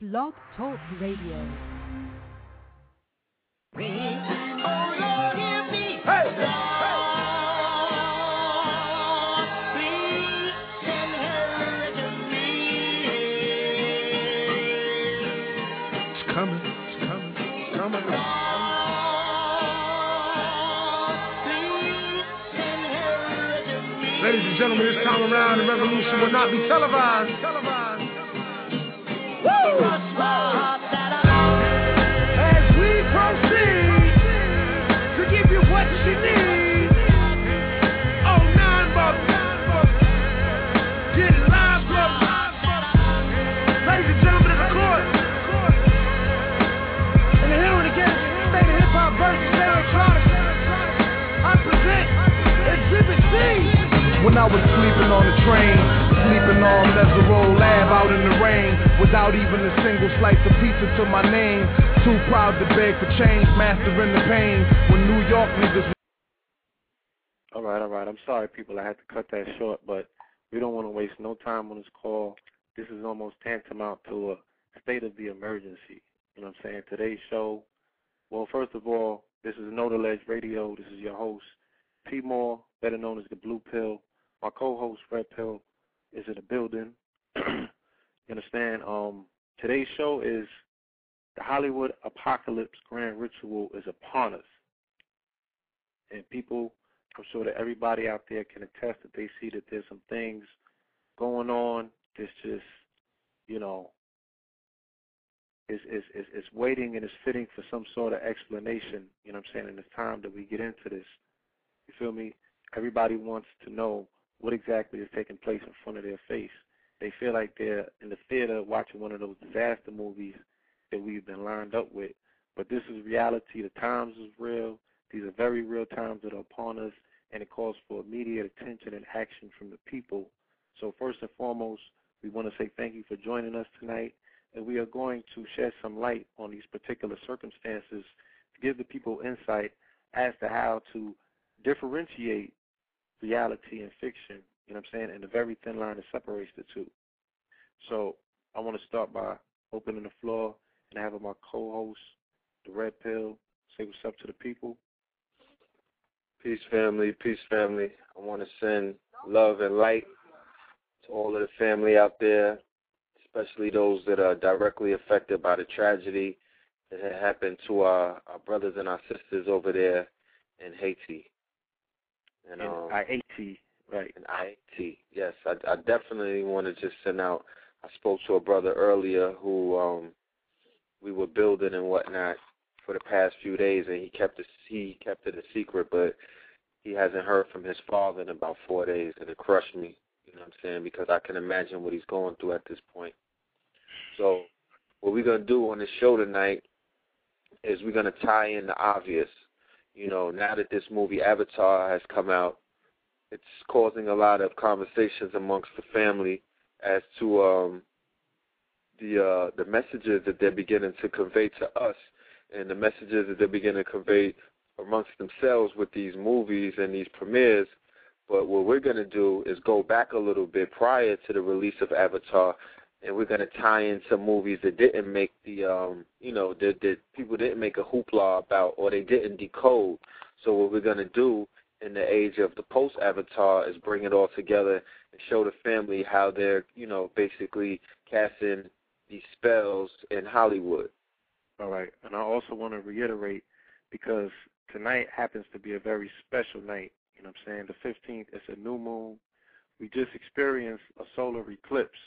Blog Talk Radio. Ladies and gentlemen, this time around, the revolution will not be televised. When I was sleeping on the train, sleeping on Mesero Lab out in the rain, without even a single slice of pizza to my name. Too proud to beg for change, mastering the pain. When New York niggas All right, all right. I'm sorry, people. I had to cut that short, but we don't want to waste no time on this call. This is almost tantamount to a state of the emergency. You know what I'm saying? Today's show, well, first of all, this is No Radio. This is your host, P. Moore, better known as the Blue Pill. My co-host, Red Pill, is in the building. you understand? Um, today's show is the Hollywood Apocalypse Grand Ritual is upon us. And people I'm sure that everybody out there can attest that they see that there's some things going on that's just, you know, is is is is waiting and is fitting for some sort of explanation. You know what I'm saying? And it's time that we get into this. You feel me? Everybody wants to know what exactly is taking place in front of their face. They feel like they're in the theater watching one of those disaster movies that we've been lined up with. But this is reality. The times is real. These are very real times that are upon us, and it calls for immediate attention and action from the people. So, first and foremost, we want to say thank you for joining us tonight, and we are going to shed some light on these particular circumstances to give the people insight as to how to differentiate reality and fiction, you know what I'm saying, and the very thin line that separates the two. So, I want to start by opening the floor and having my co host, the Red Pill, say what's up to the people. Peace, family. Peace, family. I want to send love and light to all of the family out there, especially those that are directly affected by the tragedy that had happened to our, our brothers and our sisters over there in Haiti. And, And um, Ayiti, right. in Ayiti. Yes, I, I definitely want to just send out. I spoke to a brother earlier who um, we were building and whatnot for the past few days, and he kept it he kept it a secret, but he hasn't heard from his father in about four days, and it crushed me. You know what I'm saying? Because I can imagine what he's going through at this point. So, what we're gonna do on the show tonight is we're gonna tie in the obvious. You know, now that this movie Avatar has come out, it's causing a lot of conversations amongst the family as to um, the uh, the messages that they're beginning to convey to us, and the messages that they're beginning to convey amongst themselves with these movies and these premieres. But what we're going to do is go back a little bit prior to the release of Avatar, and we're going to tie in some movies that didn't make the, um, you know, that, that people didn't make a hoopla about or they didn't decode. So what we're going to do in the age of the post Avatar is bring it all together and show the family how they're, you know, basically casting these spells in Hollywood. All right. And I also want to reiterate because tonight happens to be a very special night. You know what I'm saying? The 15th is a new moon. We just experienced a solar eclipse.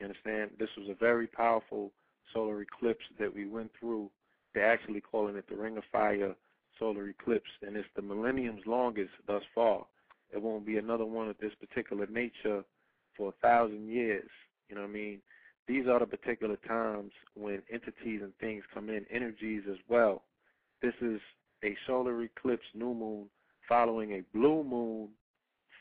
You understand? This was a very powerful solar eclipse that we went through. They're actually calling it the Ring of Fire solar eclipse, and it's the millennium's longest thus far. It won't be another one of this particular nature for a thousand years. You know what I mean? These are the particular times when entities and things come in, energies as well. This is a solar eclipse new moon following a blue moon,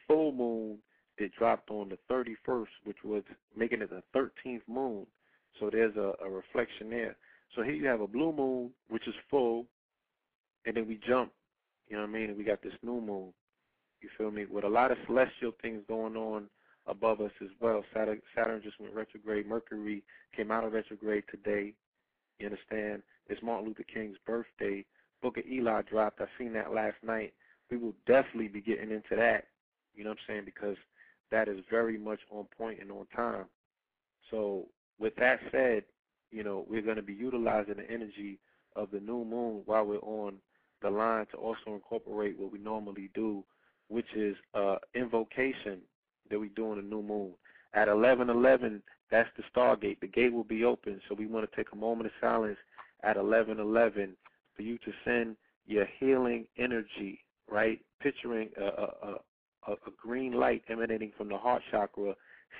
full moon that dropped on the 31st, which was making it the 13th moon. So there's a, a reflection there. So here you have a blue moon, which is full, and then we jump, you know what I mean? We got this new moon. You feel me? With a lot of celestial things going on above us as well. Saturn, Saturn just went retrograde. Mercury came out of retrograde today. You understand? It's Martin Luther King's birthday. Book of Eli dropped. I seen that last night. We will definitely be getting into that. You know what I'm saying? Because that is very much on point and on time. So with that said, you know, we're going to be utilizing the energy of the new moon while we're on the line to also incorporate what we normally do, which is uh, invocation that we do on the new moon. At 11:11, that's the stargate. The gate will be open, so we want to take a moment of silence at 11:11 for you to send your healing energy, right? Picturing a, a, a, a green light emanating from the heart chakra,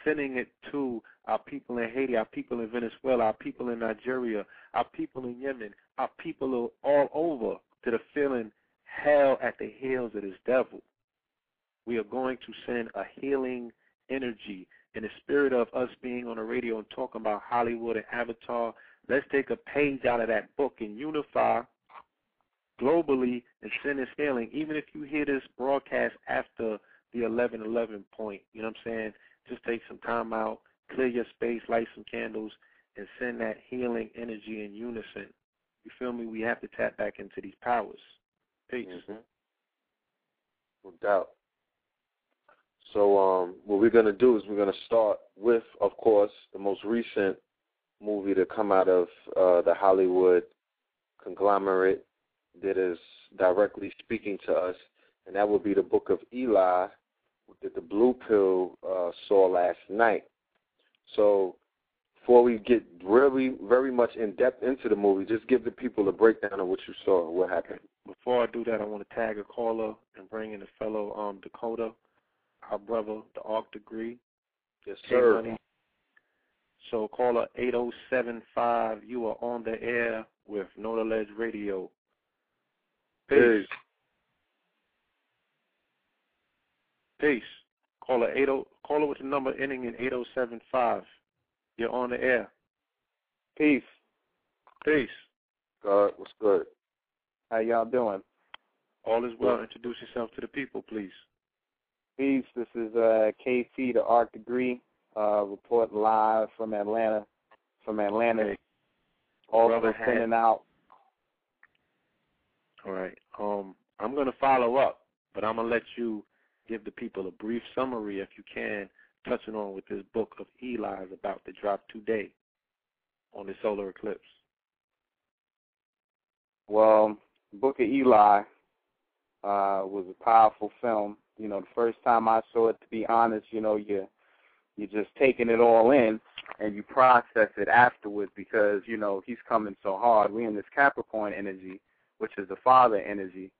sending it to our people in Haiti, our people in Venezuela, our people in Nigeria, our people in Yemen, our people all over that are feeling hell at the heels of this devil. We are going to send a healing energy in the spirit of us being on the radio and talking about Hollywood and Avatar. Let's take a page out of that book and unify globally and send this healing. Even if you hear this broadcast after the 11:11 point, you know what I'm saying? Just take some time out, clear your space, light some candles, and send that healing energy in unison. You feel me? We have to tap back into these powers. Peace. Mm-hmm. No doubt. So um, what we're going to do is we're going to start with, of course, the most recent movie to come out of uh, the Hollywood conglomerate that is directly speaking to us, and that would be the Book of Eli that the Blue Pill uh, saw last night. So before we get really very much in depth into the movie, just give the people a breakdown of what you saw, what happened. Before I do that, I want to tag a caller and bring in a fellow um, Dakota our brother, the Arc Degree. Yes, sir. Money. So caller 8075, you are on the air with Know the Ledge Radio. Peace. Peace. Peace. Caller 80, caller with the number ending in 8075. You're on the air. Peace. Peace. God, what's good? How y'all doing? All is well. Introduce yourself to the people, please. Peace. This is uh, KT, the Arc Degree, uh, reporting live from Atlanta. From Atlanta. Hey. Also Brother sending out. All right. Um, I'm going to follow up, but I'm going to let you give the people a brief summary, if you can, touching on what this book of Eli is about to drop today on the solar eclipse. Well, Book of Eli uh, was a powerful film. You know, the first time I saw it, to be honest, you know, you you're just taking it all in and you process it afterwards because you know he's coming so hard. We're in this Capricorn energy, which is the father energy.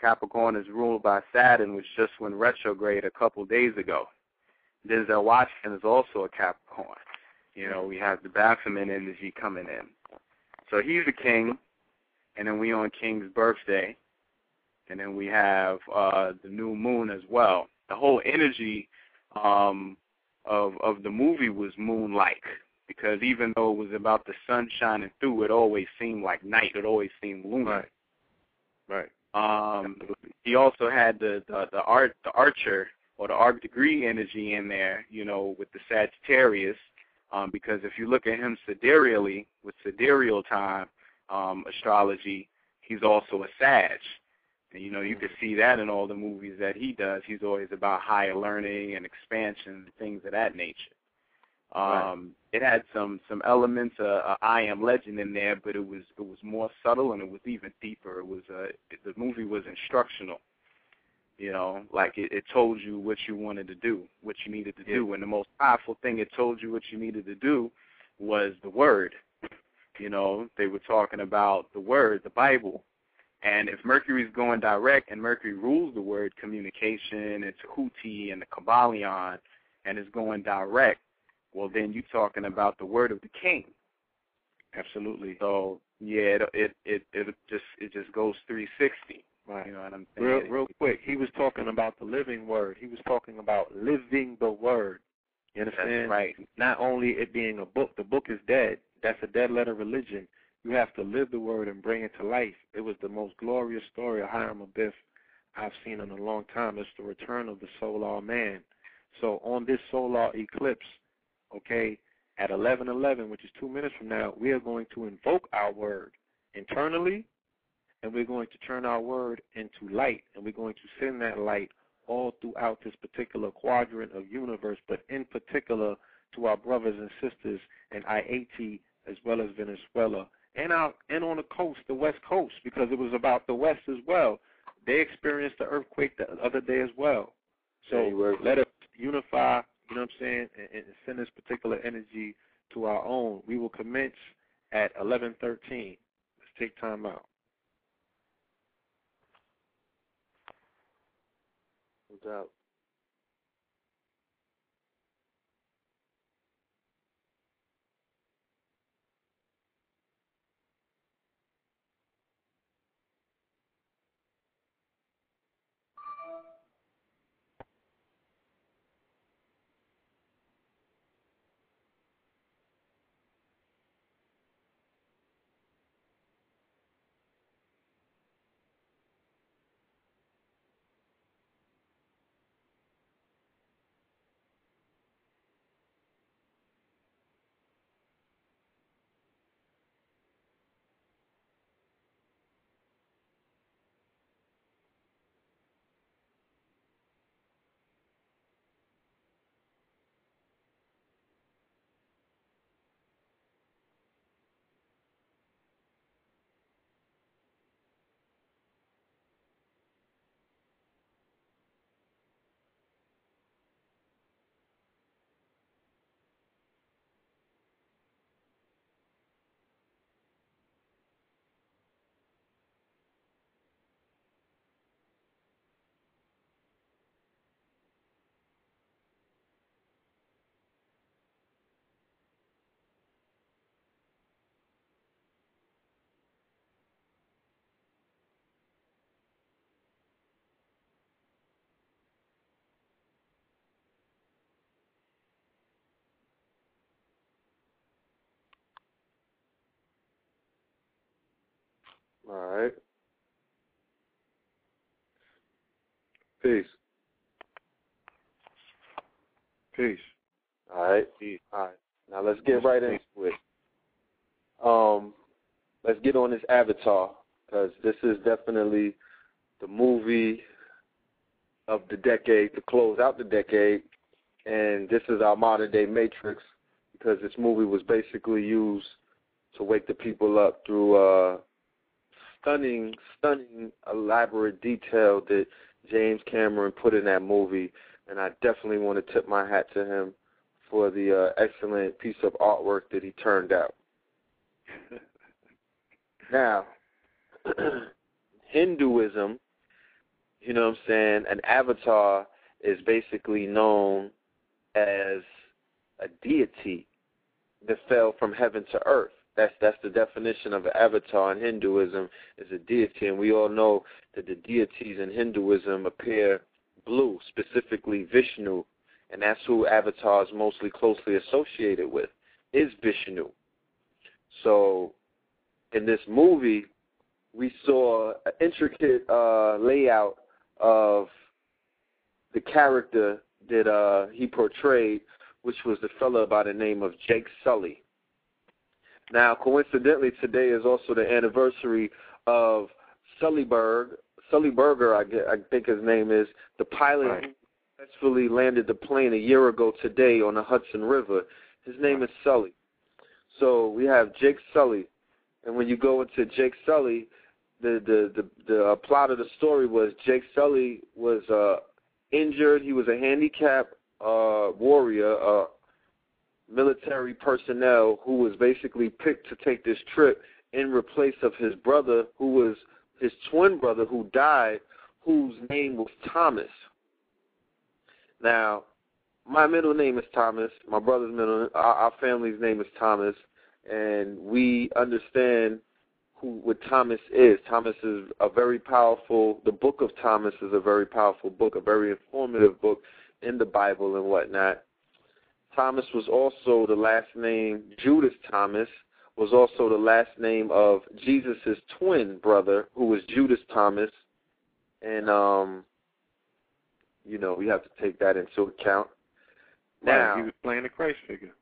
Capricorn is ruled by Saturn, which just went retrograde a couple days ago. Denzel Washington is also a Capricorn. You know, we have the Baphomet energy coming in. So he's a king, and then we on King's birthday, and then we have uh the new moon as well. The whole energy um of of the movie was moon like because even though it was about the sun shining through, it always seemed like night. It always seemed lunar. Right. Right. Um, he also had the, the the art the archer or the arc degree energy in there, you know, with the Sagittarius. Um, because if you look at him sidereally with sidereal time um, astrology, he's also a Sag. And you know, you can see that in all the movies that he does. He's always about higher learning and expansion, things of that nature. Um, It had some some elements of uh, I Am Legend in there, but it was it was more subtle and it was even deeper. It was uh, the movie was instructional. You know, like it, it told you what you wanted to do, what you needed to do, and the most powerful thing it told you what you needed to do was the word. You know, they were talking about the word, the Bible, and if Mercury's going direct and Mercury rules the word communication, it's Huti and the Kybalion, and it's going direct, well then you're talking about the word of the king. Absolutely. So yeah, it it it, it just it just goes 360. Right. You know what I'm saying? Real, real quick, he was talking about the living word. He was talking about living the word. You understand? That's right. Not only it being a book, the book is dead. That's a dead letter religion. You have to live the word and bring it to life. It was the most glorious story of Hiram Abiff I've seen in a long time. It's the return of the solar man. So on this solar eclipse, okay, at 11:11, which is two minutes from now, we are going to invoke our word internally, and we're going to turn our word into light, and we're going to send that light all throughout this particular quadrant of universe, but in particular to our brothers and sisters in Ayiti as well as Venezuela and out and on the coast, the west coast, because it was about the west as well. They experienced the earthquake the other day as well. So let us unify, you know what I'm saying, and, and send this particular energy to our own. We will commence at 11:13. Let's take time out. No All right. Peace. Peace. All right. Peace. All right. Now let's get right into it. Um, let's get on this Avatar because this is definitely the movie of the decade to close out the decade, and this is our modern day Matrix because this movie was basically used to wake the people up through uh, stunning, stunning, elaborate detail that James Cameron put in that movie, and I definitely want to tip my hat to him for the uh, excellent piece of artwork that he turned out. now, Hinduism, you know what I'm saying, an avatar is basically known as a deity that fell from heaven to earth. That's that's the definition of an avatar in Hinduism is a deity, and we all know that the deities in Hinduism appear blue, specifically Vishnu, and that's who Avatar is mostly closely associated with, is Vishnu. So, in this movie, we saw an intricate uh, layout of the character that uh, he portrayed, which was the fellow by the name of Jake Sully. Now, coincidentally, today is also the anniversary of Sullyberg, Sully Burger, I, get, I think his name is, the pilot Right. who successfully landed the plane a year ago today on the Hudson River. His name is Sully. So we have Jake Sully, and when you go into Jake Sully, the the the, the uh, plot of the story was Jake Sully was uh, injured. He was a handicapped uh, warrior, uh, military personnel who was basically picked to take this trip in replace of his brother, who was his twin brother, who died, whose name was Thomas. Now, my middle name is Thomas. My brother's middle, our, our family's name is Thomas, and we understand who what Thomas is. Thomas is a very powerful. The Book of Thomas is a very powerful book, a very informative book in the Bible and whatnot. Thomas was also the last name. Judas Thomas was also the last name of Jesus' twin brother, who was Judas Thomas, and um, you know we have to take that into account. Now right, he was playing the Christ figure.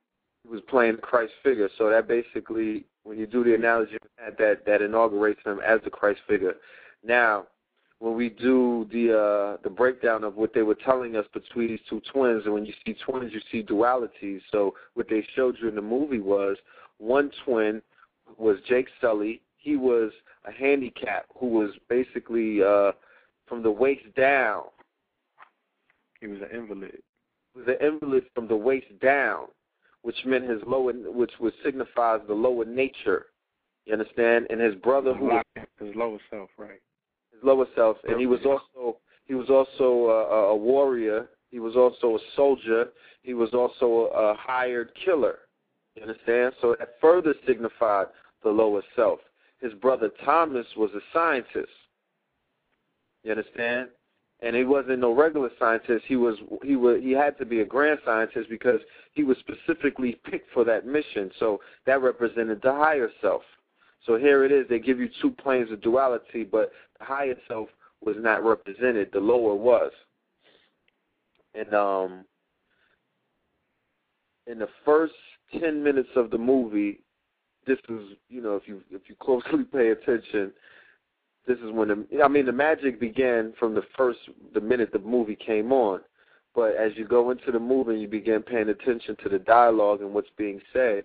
He was playing the Christ figure. So that basically, when you do the analogy, that that, that inaugurates him as the Christ figure. Now, when we do the uh, the breakdown of what they were telling us between these two twins, and when you see twins, you see dualities. So what they showed you in the movie was one twin was Jake Sully. He was a handicap who was basically uh, from the waist down. He was an invalid. He was an invalid from the waist down, which meant his lower, which would signifies the lower nature. You understand? And his brother, who was his lower self, right? His lower self, and he was also he was also a, a warrior. He was also a soldier. He was also a hired killer. You understand? So that further signified the lower self. His brother Thomas was a scientist. You understand? And he wasn't no regular scientist. He was he was he had to be a grand scientist because he was specifically picked for that mission. So that represented the higher self. So here it is. They give you two planes of duality, but the higher self was not represented. The lower was. And um, in the first ten minutes of the movie, this is you know if you if you closely pay attention, this is when the I mean the magic began from the first the minute the movie came on. But as you go into the movie, and you begin paying attention to the dialogue and what's being said.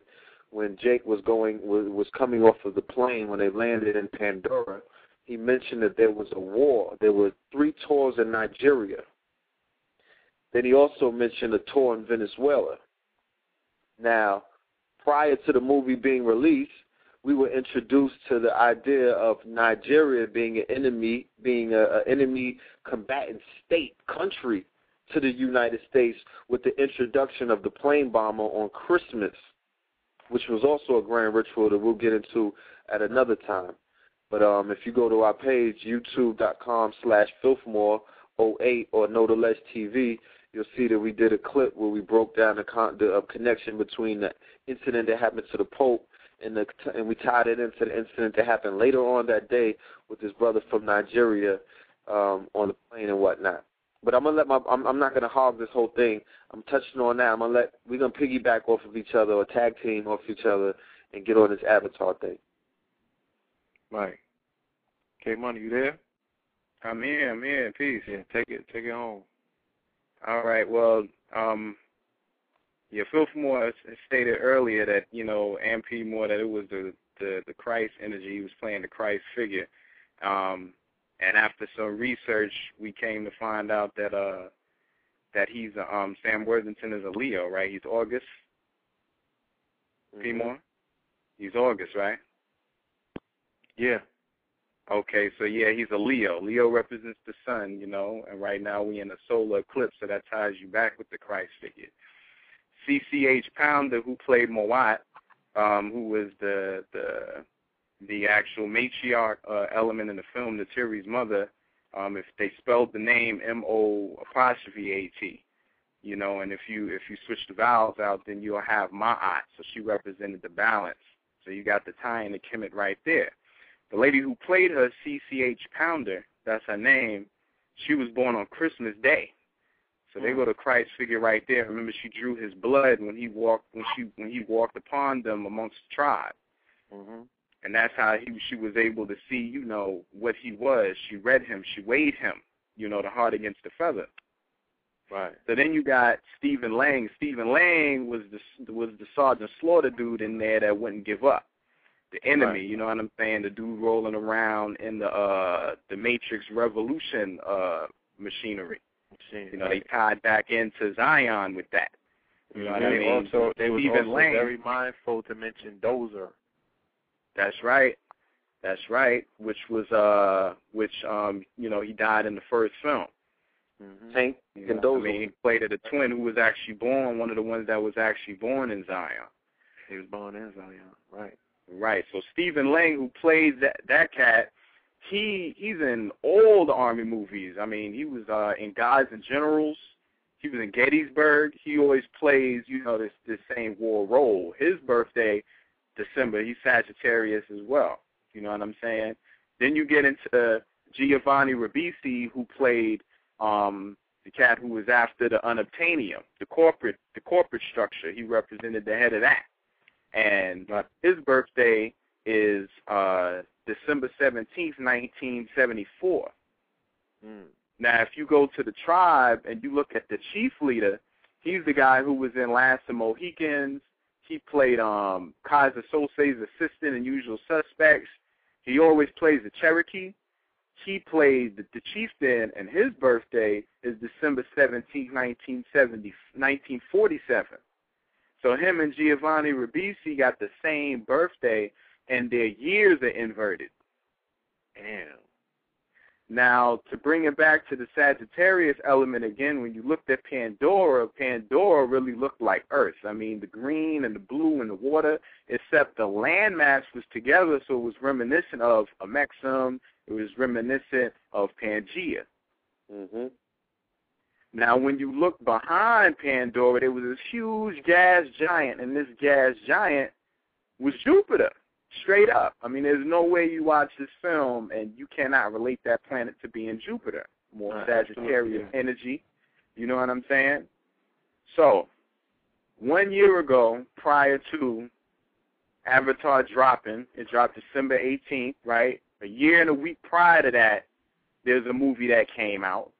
When Jake was going was, coming off of the plane when they landed in Pandora, he mentioned that there was a war. There were three tours in Nigeria. Then he also mentioned a tour in Venezuela. Now, prior to the movie being released, we were introduced to the idea of Nigeria being an enemy, being an enemy combatant state, country to the United States with the introduction of the plane bomber on Christmas, which was also a grand ritual that we'll get into at another time. But um, if you go to our page, youtube.com slash filthmore08 or No to Less TV, you'll see that we did a clip where we broke down the, con- the uh, connection between the incident that happened to the Pope and the and we tied it into the incident that happened later on that day with his brother from Nigeria um, on the plane and whatnot. But I'm gonna let my I'm, I'm not gonna hog this whole thing. I'm touching on that. I'm gonna let we're gonna piggyback off of each other or tag team off each other and get on this avatar thing. Right. K Money, you there? I'm here. I'm here. Peace. Yeah, take it take it home. All right. Well, um, yeah, Phil Moore stated earlier that you know MP Moore that it was the the the Christ energy. He was playing the Christ figure. Um, and after some research, we came to find out that uh that he's um Sam Worthington is a Leo, right? He's August. Mm-hmm. He's August, right? Yeah. Okay, so yeah, he's a Leo. Leo represents the sun, you know, and right now we in a solar eclipse, so that ties you back with the Christ figure. CCH Pounder, who played Mo'at, um, who was the the the actual matriarch uh, element in the film, the Tiri's mother, um, if they spelled the name M O apostrophe A T, you know, and if you if you switch the vowels out, then you'll have Ma'at. So she represented the balance. So you got the tie and the Kemet right there. The lady who played her, CCH Pounder, that's her name, she was born on Christmas Day. So they go to Christ figure right there. Remember, she drew his blood when he walked when she when he walked upon them amongst the tribe, Mm-hmm. And that's how he she was able to see, you know, what he was. She read him, she weighed him, you know, the heart against the feather. Right. So then you got Stephen Lang. Stephen Lang was the was the Sergeant Slaughter dude in there that wouldn't give up. The enemy, Right. you know what I'm saying? The dude rolling around in the uh the Matrix Revolution uh machinery. You know, they tied back into Zion with that. You know what I they mean? also they also Lang. very mindful to mention Dozer. That's right. That's right. Which was uh which um, you know, he died in the first film. Mm-hmm. Tank You know, I mean, he played a twin who was actually born, one of the ones that was actually born in Zion. He was born in Zion. Right. Right. So Stephen Lang, who plays that that cat, he he's in all the army movies. I mean, he was uh in Gods and Generals. He was in Gettysburg. He always plays, you know, this this same war role. His birthday, December. He's Sagittarius as well. You know what I'm saying? Then you get into Giovanni Ribisi, who played um the cat who was after the unobtainium, the corporate the corporate structure. He represented the head of that. And his birthday is uh December seventeenth, nineteen seventy four. Mm. Now if you go to the tribe and you look at the chief leader, he's the guy who was in Last of Mohicans. He played um Keyser Söze's assistant in Usual Suspects. He always plays the Cherokee he played the, the chieftain, and his birthday is December 17, 1970, 1947. So him and Giovanni Ribisi got the same birthday, and their years are inverted. Damn. Now, to bring it back to the Sagittarius element again, when you looked at Pandora, Pandora really looked like Earth. I mean, the green and the blue and the water, except the landmass was together, so it was reminiscent of Amexem it was reminiscent of Pangea. Mm-hmm. Now, when you look behind Pandora, there was this huge gas giant, and this gas giant was Jupiter, straight up. I mean, there's no way you watch this film and you cannot relate that planet to being Jupiter. More Uh, Sagittarius absolutely. energy. You know what I'm saying? So, one year ago, prior to Avatar dropping, it dropped December 18th, right? A year and a week prior to that, there's a movie that came out.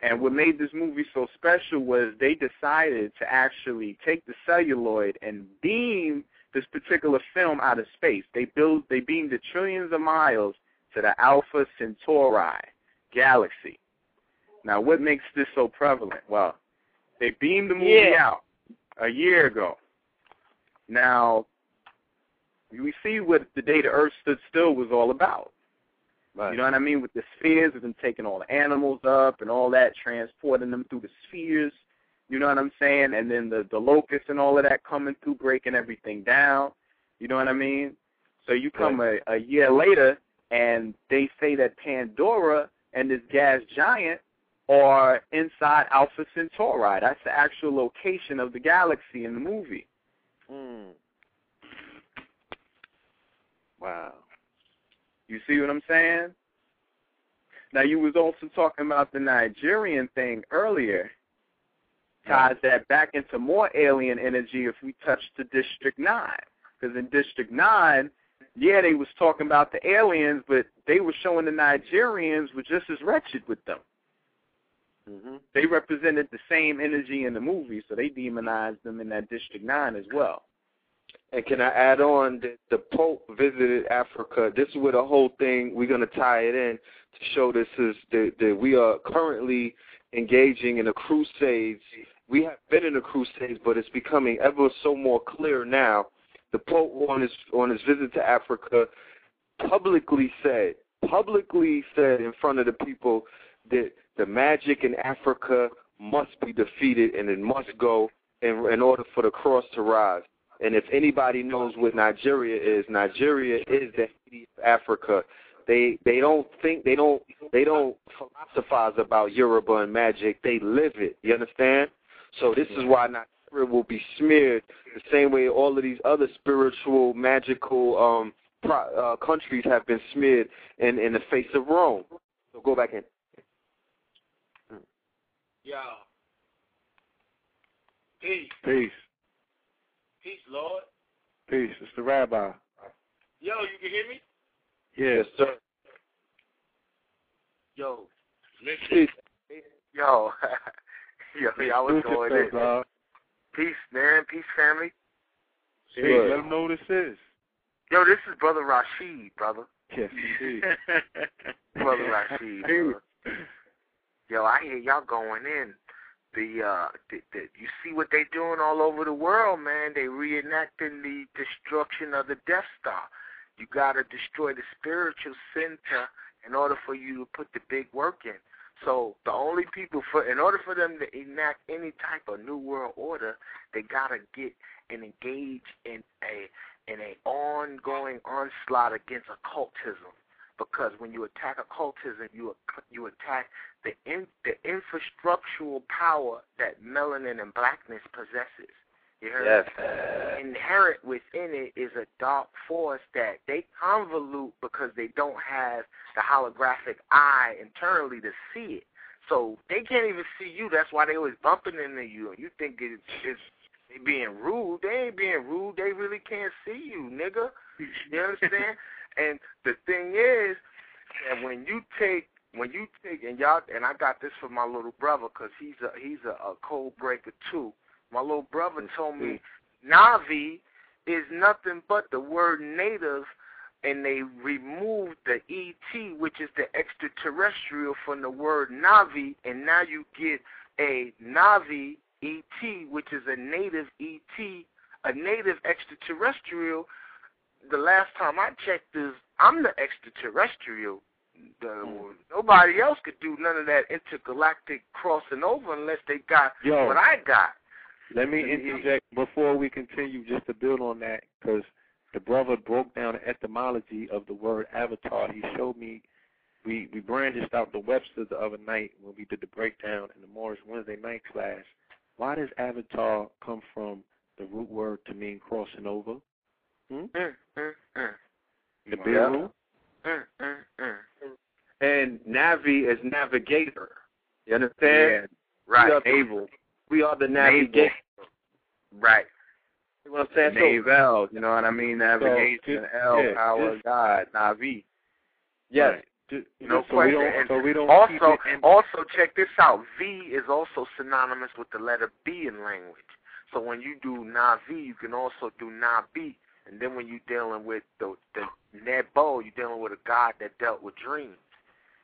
And what made this movie so special was they decided to actually take the celluloid and beam this particular film out of space. They build they beamed it trillions of miles to the Alpha Centauri galaxy. Now, what makes this so prevalent? Well, they beamed the movie Yeah. out a year ago. Now, we see what the day the Earth stood still was all about. Right. You know what I mean? With the spheres, with them taking all the animals up and all that, transporting them through the spheres. You know what I'm saying? And then the the locusts and all of that coming through, breaking everything down. You know what I mean? So you come a, a year later, and they say that Pandora and this gas giant are inside Alpha Centauri. That's the actual location of the galaxy in the movie. Mm. Wow. You see what I'm saying? Now you was also talking about the Nigerian thing earlier. Ties that back into more alien energy if we touch the District Nine. Because in District Nine, yeah, they was talking about the aliens, but they were showing the Nigerians were just as wretched with them. Mm-hmm. They represented the same energy in the movie, so they demonized them in that District Nine as well. And can I add on that the Pope visited Africa? This is where the whole thing we're going to tie it in to show this is that, that we are currently engaging in a crusades. We have been in a crusades, but it's becoming ever so more clear now. The Pope on his on his visit to Africa publicly said publicly said in front of the people that the magic in Africa must be defeated and it must go in, in order for the cross to rise. And if anybody knows what Nigeria is, Nigeria is the Haiti of Africa. They they don't think they don't they don't philosophize about Yoruba and magic. They live it. You understand? So this is why Nigeria will be smeared the same way all of these other spiritual, magical um pro, uh, countries have been smeared in in the face of Rome. So go back in. Yo. Peace. Peace. Peace, Lord. Peace. It's the rabbi. Yo, you can hear me? Yes, sir. Yo. Listen. Peace. Yo. yo, y'all was going in. dog. Peace, man. Peace, family. Hey, Sure. let them know who this is. Yo, this is Brother Rashid, brother. Yes, indeed. Brother Rashid. brother. Yo, I hear y'all going in. The uh, the, the, you see what they doing all over the world, man. They reenacting the destruction of the Death Star. You gotta destroy the spiritual center in order for you to put the big work in. So the only people for in order for them to enact any type of new world order, they gotta get and engage in a in a ongoing onslaught against occultism. Because when you attack occultism, you you attack the in, the infrastructural power that melanin and blackness possesses. You heard? Yes. Inherent within it is a dark force that they convolute because they don't have the holographic eye internally to see it. So they can't even see you. That's why they always bumping into you. And You think it's, it's they being rude. They ain't being rude. They really can't see you, nigga. You understand? and the thing is that when you take when you take and y'all and I got this for my little brother because he's a he's a, a code breaker too. My little brother told me Navi is nothing but the word native and they removed the ET, which is the extraterrestrial, from the word Navi, and now you get a Navi ET, which is a native ET, a native extraterrestrial. The last time I checked is I'm the extraterrestrial. The, hmm. nobody else could do none of that intergalactic crossing over unless they got Yo. what I got. Let me interject before we continue, just to build on that, because the brother broke down the etymology of the word avatar. He showed me. We we brandished out the Webster the other night when we did the breakdown in the Morris Wednesday night class. Why does avatar come from the root word to mean crossing over? Hmm? Mm, mm, mm, The Yeah. Beirut? mm, mm, mm. And Navi is navigator. You understand? Right. We are, Naval, we are the Naval. navigator. Right. You know what I'm saying? So, you know what I mean? Navigation, just- L, yeah, power, just- God, Navi. yes. Right. No know, so we question. don't. And So we don't. Also, also check this out. V is also synonymous with the letter B in language. So when you do Navi, you can also do Nabi. And then when you're dealing with the the Nebo, you're dealing with a god that dealt with dreams.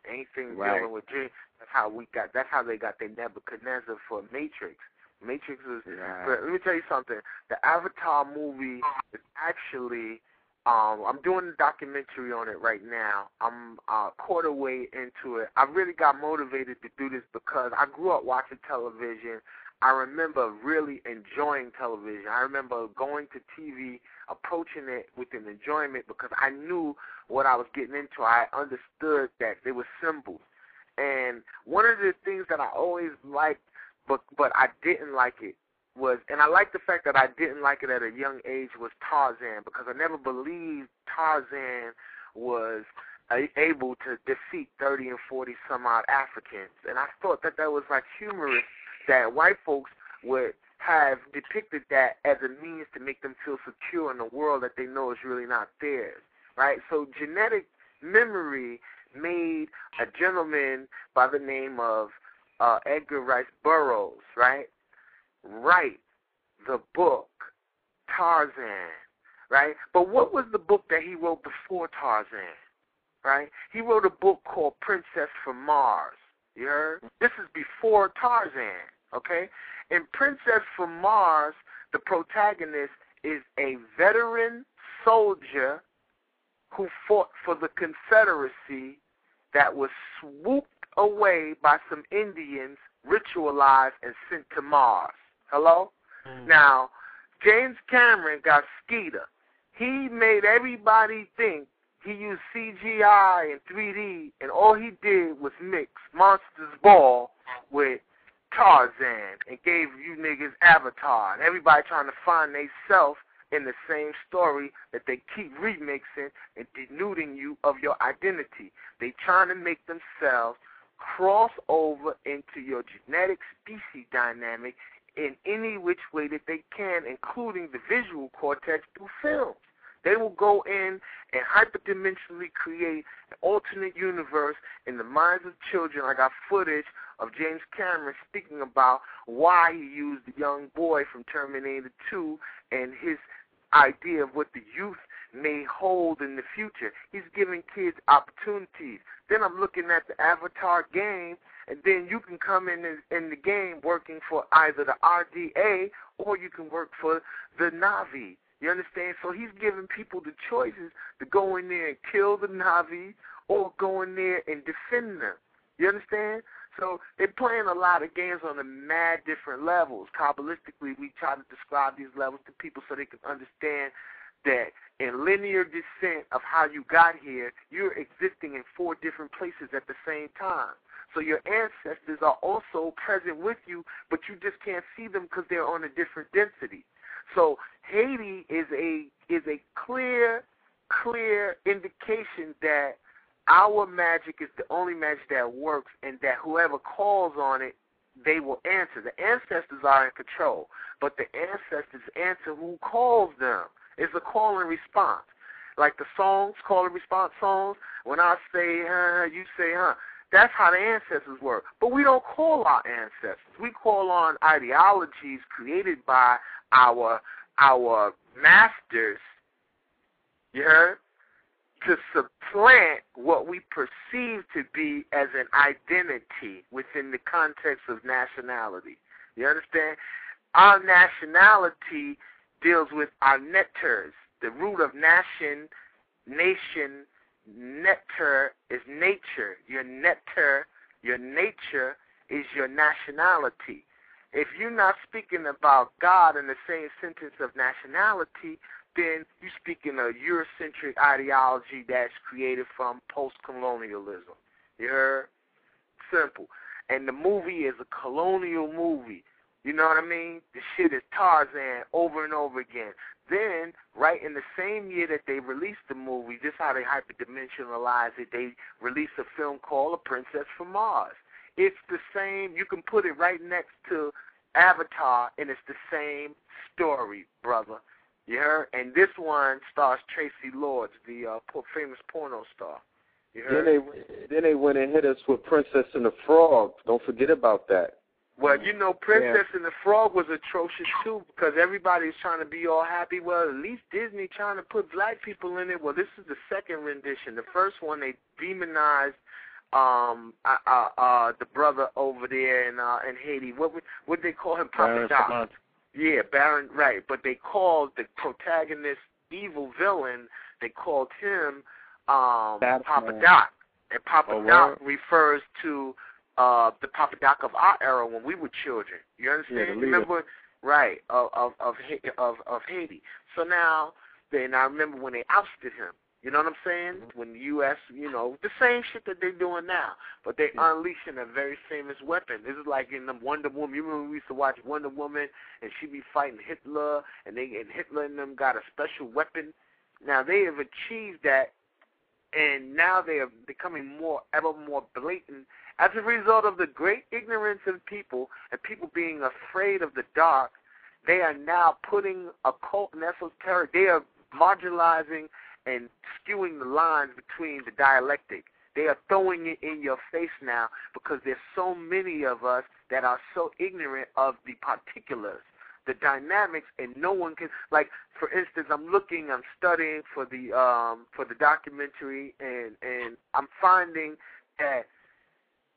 Anything Right. dealing with dreams. That's how we got. That's how they got their Nebuchadnezzar for Matrix. Matrix is but let me tell you something. The Avatar movie is actually um I'm doing a documentary on it right now. I'm uh quarter way into it. I really got motivated to do this because I grew up watching television. I remember really enjoying television. I remember going to TV, approaching it with an enjoyment because I knew what I was getting into. I understood that they were symbols. And one of the things that I always liked but but I didn't like it was, and I like the fact that I didn't like it at a young age was Tarzan because I never believed Tarzan was able to defeat 30 and 40 some odd Africans, and I thought that that was like humorous that white folks would have depicted that as a means to make them feel secure in a world that they know is really not theirs, right? So genetic memory made a gentleman by the name of uh, Edgar Rice Burroughs, right? Write the book Tarzan, right? But what was the book that he wrote before Tarzan, right? He wrote a book called Princess from Mars. You heard? This is before Tarzan, okay? In Princess from Mars, the protagonist is a veteran soldier who fought for the Confederacy that was swooped away by some Indians, ritualized, and sent to Mars. Hello? Mm. Now, James Cameron got Skeeter. He made everybody think he used CGI and 3D, and all he did was mix Monsters Ball with Tarzan and gave you niggas Avatar. And everybody trying to find they self in the same story that they keep remixing and denuding you of your identity. They trying to make themselves cross over into your genetic species dynamic in any which way that they can, including the visual cortex through films. They will go in and hyperdimensionally create an alternate universe in the minds of children. I got footage of James Cameron speaking about why he used the young boy from Terminator 2 and his idea of what the youth may hold in the future. He's giving kids opportunities. Then I'm looking at the Avatar game, and then you can come in in, the game working for either the RDA or you can work for the Navi. You understand? So he's giving people the choices to go in there and kill the Navi or go in there and defend them. You understand? So they're playing a lot of games on a mad different levels. Kabbalistically, we try to describe these levels to people so they can understand that in linear descent of how you got here, you're existing in four different places at the same time. So your ancestors are also present with you, but you just can't see them because they're on a different density. So Haiti is a is a clear, clear indication that our magic is the only magic that works, and that whoever calls on it, they will answer. The ancestors are in control, but the ancestors answer who calls them. It's a call and response. Like the songs, call and response songs. When I say huh, you say huh. That's how the ancestors work. But we don't call our ancestors. We call on ideologies created by our our masters. You heard? To supplant what we perceive to be as an identity within the context of nationality. You understand? Our nationality deals with our netters. The root of nation, nation, netter is nature. Your netter, your nature is your nationality. If you're not speaking about God in the same sentence of nationality, then you're speaking a Eurocentric ideology that's created from post-colonialism. You heard? Simple. And the movie is a colonial movie. You know what I mean? The shit is Tarzan over and over again. Then, right in the same year that they released the movie, this how they hyperdimensionalize it. They released a film called A Princess from Mars. It's the same. You can put it right next to Avatar, and it's the same story, brother. You heard? And this one stars Traci Lords, the uh, famous porno star. You heard? Then they then they went and hit us with Princess and the Frog. Don't forget about that. Well, you know, Princess yeah. and the Frog was atrocious too because everybody's trying to be all happy. Well, at least Disney trying to put black people in it. Well, this is the second rendition. The first one they demonized um uh uh, uh the brother over there in uh in Haiti. What would what they call him? Papa Doc. Yeah, Baron. Right, but they called the protagonist evil villain. They called him um That's Papa man. Doc, and Papa oh, Doc refers to uh the Papa Doc of our era when we were children. You understand? Yeah, remember? Right of of of of of Haiti. So now, then I remember when they ousted him. You know what I'm saying? Mm-hmm. When the U.S., you know, the same shit that they're doing now, but they're yeah. unleashing a very famous weapon. This is like in the Wonder Woman. You remember we used to watch Wonder Woman, and she be fighting Hitler, and they and Hitler and them got a special weapon. Now they have achieved that, and now they are becoming more, ever more blatant as a result of the great ignorance of people and people being afraid of the dark. They are now putting occult and esoteric. They are marginalizing and skewing the lines between the dialectic. They are throwing it in your face now because there's so many of us that are so ignorant of the particulars, the dynamics, and no one can like. For instance, I'm looking, I'm studying for the um for the documentary, and and I'm finding that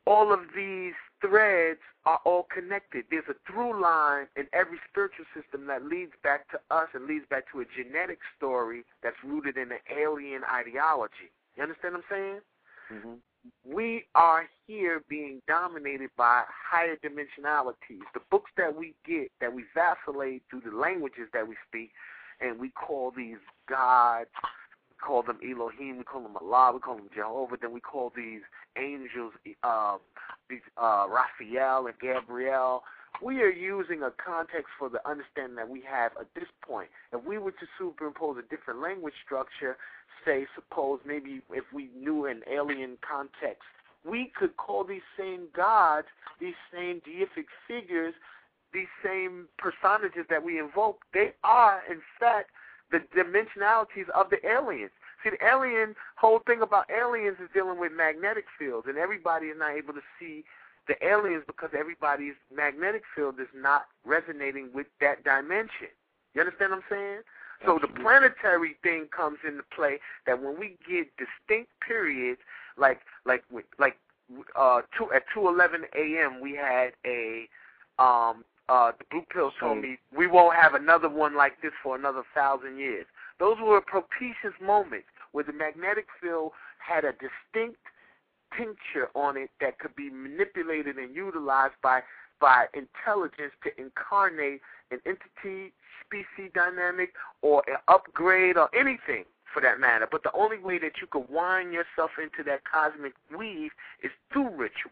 all of these threads are all connected. There's a through line in every spiritual system that leads back to us and leads back to a genetic story that's rooted in an alien ideology. You understand what I'm saying? Mm-hmm. We are here being dominated by higher dimensionalities. The books that we get, that we vacillate through the languages that we speak, and we call these gods, call them Elohim, we call them Allah, we call them Jehovah, then we call these angels, uh, these uh, Raphael and Gabriel. We are using a context for the understanding that we have at this point. If we were to superimpose a different language structure, say, suppose maybe if we knew an alien context, we could call these same gods, these same deific figures, these same personages that we invoke, they are, in fact, the dimensionalities of the aliens. See, the alien whole thing about aliens is dealing with magnetic fields, and everybody is not able to see the aliens because everybody's magnetic field is not resonating with that dimension. You understand what I'm saying? So the planetary thing comes into play that when we get distinct periods, like like like uh, two at 2:11 a.m. we had a um, uh, the blue pill told me we won't have another one like this for another thousand years. Those were propitious moments where the magnetic field had a distinct tincture on it that could be manipulated and utilized by by intelligence to incarnate an entity, species dynamic, or an upgrade or anything for that matter. But the only way that you could wind yourself into that cosmic weave is through ritual.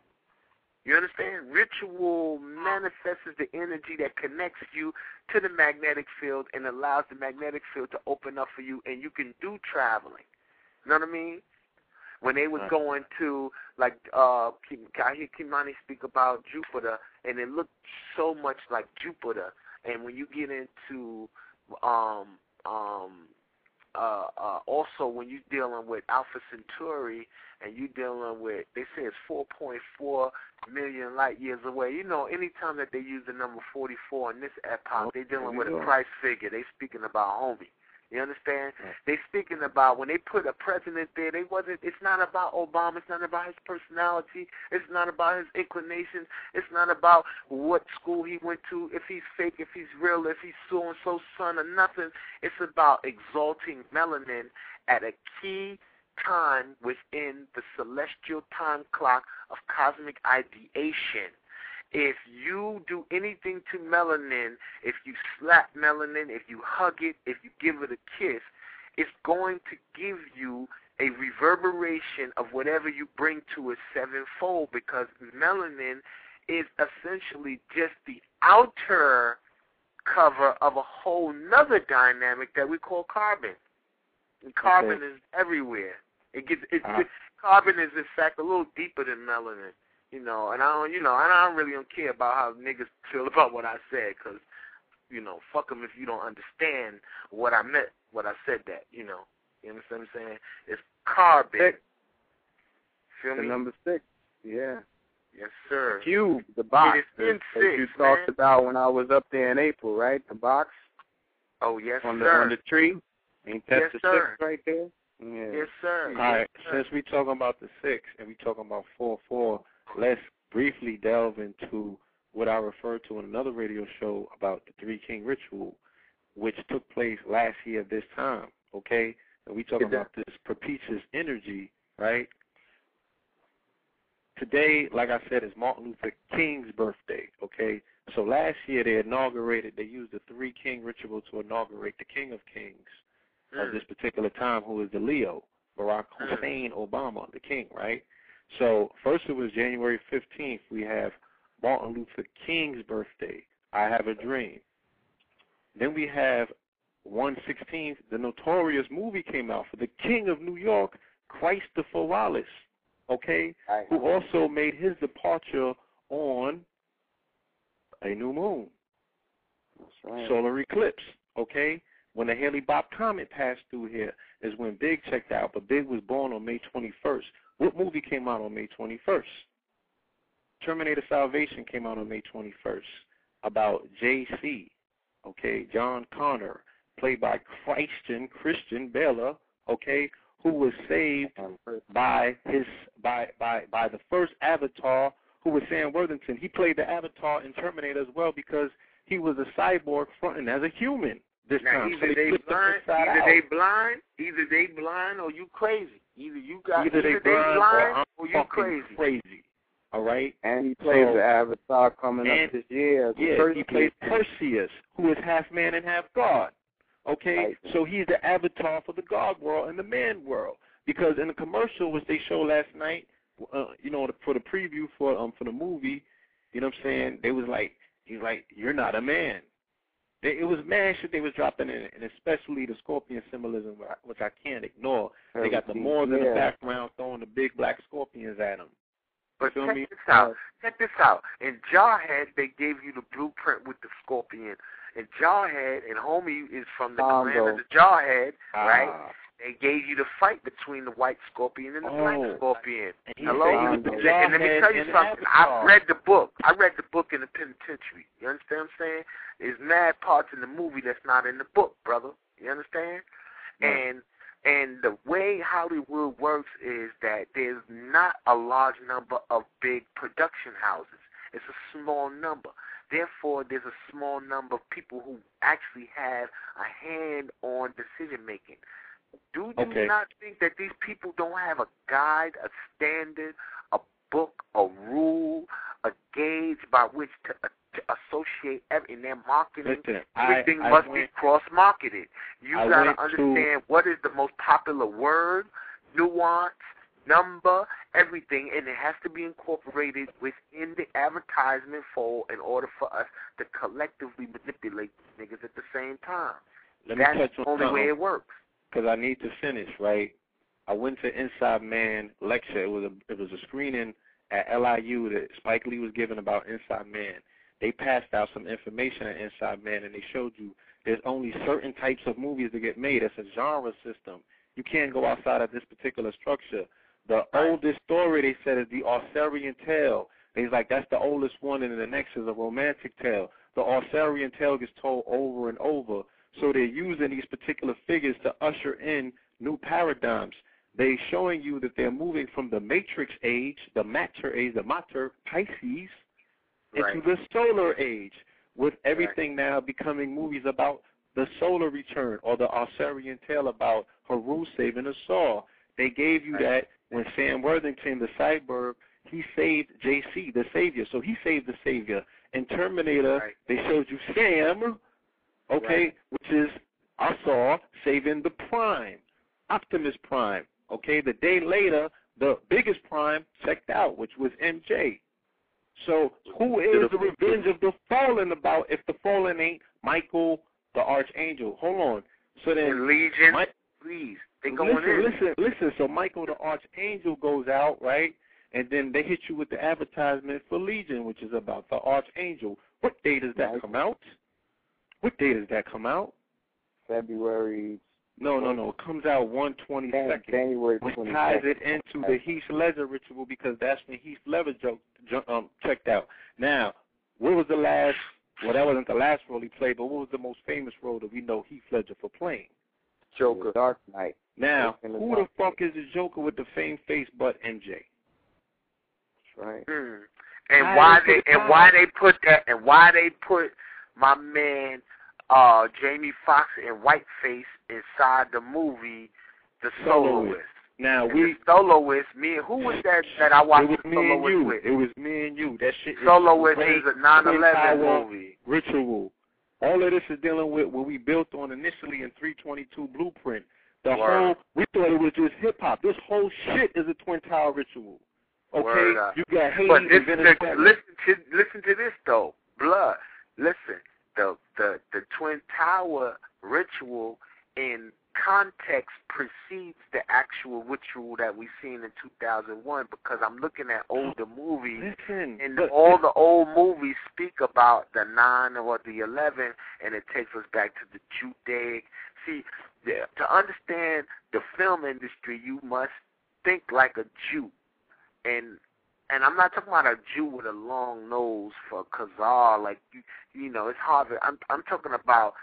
You understand? Ritual manifests the energy that connects you to the magnetic field and allows the magnetic field to open up for you, and you can do traveling. You know what I mean? when they was going to like uh I hear Kimani speak about Jupiter and it looked so much like Jupiter and when you get into um um uh uh also when you're dealing with Alpha Centauri and you're dealing with they say it's four point four million light years away. You know, anytime that they use the number forty four in this epoch, Oh, they dealing with a. Christ figure. They're speaking about homie. You understand? They speaking about when they put a president there. They wasn't. It's not about Obama. It's not about his personality. It's not about his inclinations. It's not about what school he went to. If he's fake. If he's real. If he's so and so son or nothing. It's about exalting melanin at a key time within the celestial time clock of cosmic ideation. If you do anything to melanin, if you slap melanin, if you hug it, if you give it a kiss, it's going to give you a reverberation of whatever you bring to it sevenfold because melanin is essentially just the outer cover of a whole nother dynamic that we call carbon. And carbon is everywhere. It gets it, Uh-huh. carbon is in fact a little deeper than melanin, you know. And I don't, you know, and I don't really don't care about how niggas feel about what I said, cause you know, fuck 'em if you don't understand what I meant, what I said that, you know. You understand what I'm saying? It's carbon. Six. Feel The me? number six. Yeah. Yes, sir. Cube, the box. It is in that you six, talked about when I was up there in April, right? The box Oh, yes, on the on the tree. Ain't that Yes, the sir. six right there? Yeah. Yes, sir. All right, Yes, sir. since we talking about the six and we talking about four four, let's briefly delve into what I referred to in another radio show about the Three King Ritual, which took place last year at this time. Okay, and we talking Yeah. about this propitious energy, right? Today, like I said, is Martin Luther King's birthday. Okay, so last year they inaugurated, they used the Three King Ritual to inaugurate the King of Kings of Mm. this particular time, who is the Leo, Barack Mm. Hussein Obama, the king, right? So first it was January 15th. We have Martin Luther King's birthday. I have a dream. Then we have 116th. The notorious movie came out for the King of New York, Christopher Wallace. Okay, who also made his departure on a new moon right. solar eclipse. Okay, when the Hale-Bopp comet passed through here is when Big checked out, but Big was born on May 21st. What movie came out on May 21st? Terminator Salvation came out on May 21st about J.C. Okay, John Connor, played by Christian Christian Bella. Okay, who was saved by his by by by the first Avatar, who was Sam Worthington. He played the Avatar in Terminator as well because he was a cyborg fronting as a human this Now time. either so they flipped him blind, inside either out. they blind, either they blind or you crazy. Either you got either they blind, blind or I'm or you crazy. crazy. All right. And he plays So- the Avatar coming and- up this year. as a Yeah, he plays Perseus, who is half man and half God. Okay, so he's the avatar for the God world and the man world. Because in the commercial which they showed last night, uh, you know, for the preview for um for the movie, you know what I'm saying? They was like, he's like, you're not a man. They, it was mad shit they was dropping in, it, and especially the scorpion symbolism, which I can't ignore. They got the Moors in the background throwing the big black scorpions at them. But check me? this out. Check this out. In Jarhead, they gave you the blueprint with the scorpion. In Jarhead, and Homie is from the clan Combo. of the Jarhead, right? Ah. They gave you the fight between the white scorpion and the black Oh. scorpion. And Hello? said he was And, and let me tell you something. I read the book. I read the book in the penitentiary. You understand what I'm saying? There's mad parts in the movie that's not in the book, brother. You understand? Right. And and the way Hollywood works is that there's not a large number of big production houses. It's a small number. Therefore, there's a small number of people who actually have a hand on decision making. Do you Okay. not think that these people don't have a guide, a standard, a book, a rule, a gauge by which to, uh, to associate every, in their marketing? Listen, Everything I must went, be cross marketed. You gotta went to- understand what is the most popular word, nuance, number, everything, and it has to be incorporated within the advertisement fold in order for us to collectively manipulate these niggas at the same time. let me That's the on only way it works. because I need to finish, right? I went to Inside Man lecture. It was a it was a screening at LIU that Spike Lee was giving about Inside Man. They passed out some information on Inside Man, and they showed you there's only certain types of movies that get made. It's a genre system. You can't go outside of this particular structure. The oldest story they said is the Arthurian tale. They's like that's the oldest one, and the next is a romantic tale. The Arthurian tale gets told over and over. So they're using these particular figures to usher in new paradigms. They're showing you that they're moving from the matrix age, the matter age, the mater Pisces, Right. into the solar age, with everything now becoming movies about the solar return or the Arthurian tale about Haru saving a Saw. They gave you Right. that when Sam Worthington, the cyborg, he saved JC, the savior. So he saved the savior. In Terminator, Right. they showed you Sam, okay, Right. which is I saw saving the Prime, Optimus Prime. Okay, the day later, the biggest Prime checked out, which was MJ. So who is the revenge of the fallen about if the fallen ain't Michael the Archangel? Hold on. So then And Legion, please, they going listen, in. listen, listen. So Michael the Archangel goes out, right? And then they hit you with the advertisement for Legion, which is about the Archangel. What day does that come out? What day does that come out? February, No, no, no. It comes out one twenty Jan- second, January which 22nd. ties it into the Heath Ledger ritual because that's when Heath Ledger joke, um, checked out. Now, what was the last? Well, that wasn't the last role he played, but what was the most famous role that we know Heath Ledger for playing? Joker. Dark Knight. Now, the who the Dark fuck is the Joker with the fame face but MJ? That's right. Hmm. And How why they they put it and why they put that and why they put my man uh Jamie Foxx and Whiteface inside the movie The Soloist. Soloist. Now And we the Soloist, me who was that that I watched it was the me and you. with? It was me and you. That shit. is Soloist great is a Twin 9/11 movie. Ritual. All of this is dealing with what we built on initially in 322 Blueprint. The Word. whole we thought it was just hip hop. This whole shit is a Twin Tower ritual. Okay, Word you got Haiti But this, and the, listen to listen to this though, blood. Listen, the the the Twin Tower ritual in context precedes the actual ritual that we seen in 2001 because I'm looking at older movies Listen, and but- all the old movies speak about the nine or the eleven, and it takes us back to the Judaic. See, the, to understand the film industry, you must think like a Jew, and and I'm not talking about a Jew with a long nose for Khazar. Like you, you know, it's Harvard. I'm I'm talking about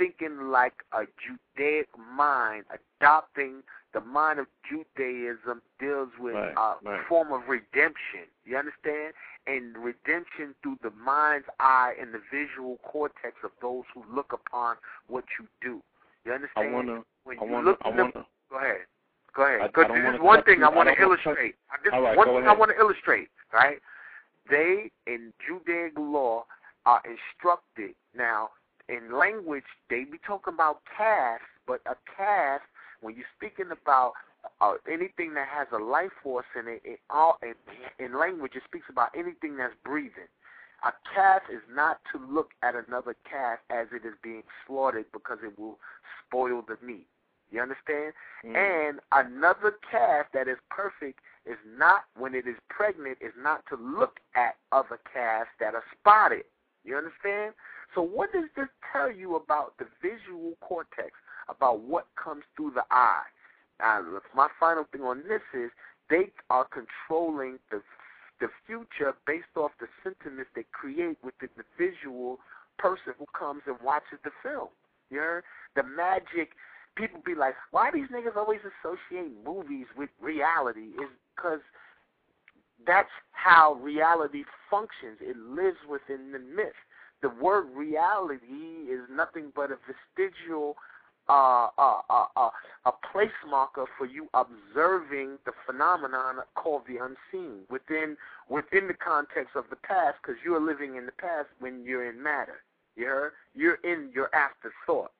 thinking like a Judaic mind, adopting the mind of Judaism deals with Right, a right. form of redemption. You understand? And redemption through the mind's eye and the visual cortex of those who look upon what you do. You I understand? wanna, when I you wanna, look I wanna. Go ahead. Go ahead. I- I Because this is one thing I I want to don't wanna cut- illustrate. I- This right, one thing I want to illustrate, right? They, in Judaic law, are instructed. Now, in language, they be talking about caste, but a caste, when you're speaking about uh, anything that has a life force in it, it all, in, in language, it speaks about anything that's breathing. A calf is not to look at another calf as it is being slaughtered because it will spoil the meat. You understand? Mm. And another calf that is perfect is not, when it is pregnant, is not to look at other calves that are spotted. You understand? So what does this tell you about the visual cortex, about what comes through the eye? Now, my final thing on this is they are controlling the the future based off the sentiments they create within the visual person who comes and watches the film. You heard? The magic people be like, why these niggas always associate movies with reality? Is because that's how reality functions. It lives within the myth. The word reality is nothing but a vestigial, uh, uh, uh, uh, a place marker for you observing the phenomenon called the unseen within within the context of the past, because you are living in the past when you're in matter. You heard? You're in your afterthought.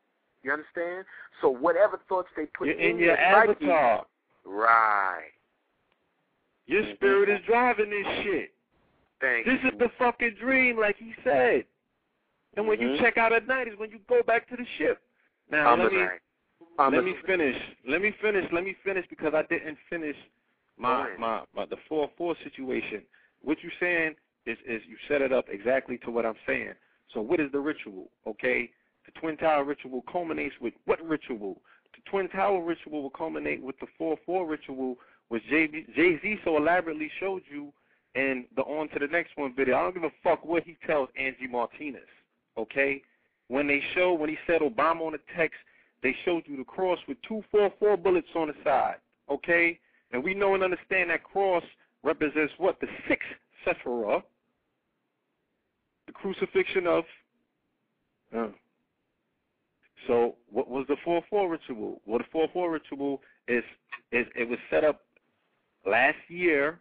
You understand? So whatever thoughts they put You're in in your psyche- avatar. right? Your Mm-hmm. spirit is driving this shit. Thank This you. is the fucking dream, like he said. And when you Mhm. check out at night is when you go back to the ship. Now I'm let me. Let a- me finish. Let me finish. Let me finish because I didn't finish my my, my the four four situation. What you saying is is you set it up exactly to what I'm saying. So what is the ritual? Okay, the Twin Tower ritual culminates with what ritual? The Twin Tower ritual will culminate with the four four ritual, which Jay Z so elaborately showed you in the on to the next one video. I don't give a fuck what he tells Angie Martinez. Okay, when they show when he said Obama on the text they showed you the cross with two four four bullets on the side. Okay? And we know and understand that cross represents what? The sixth Sephirah. The crucifixion of uh. So what was the four four ritual? Well the four four ritual is is it was set up last year,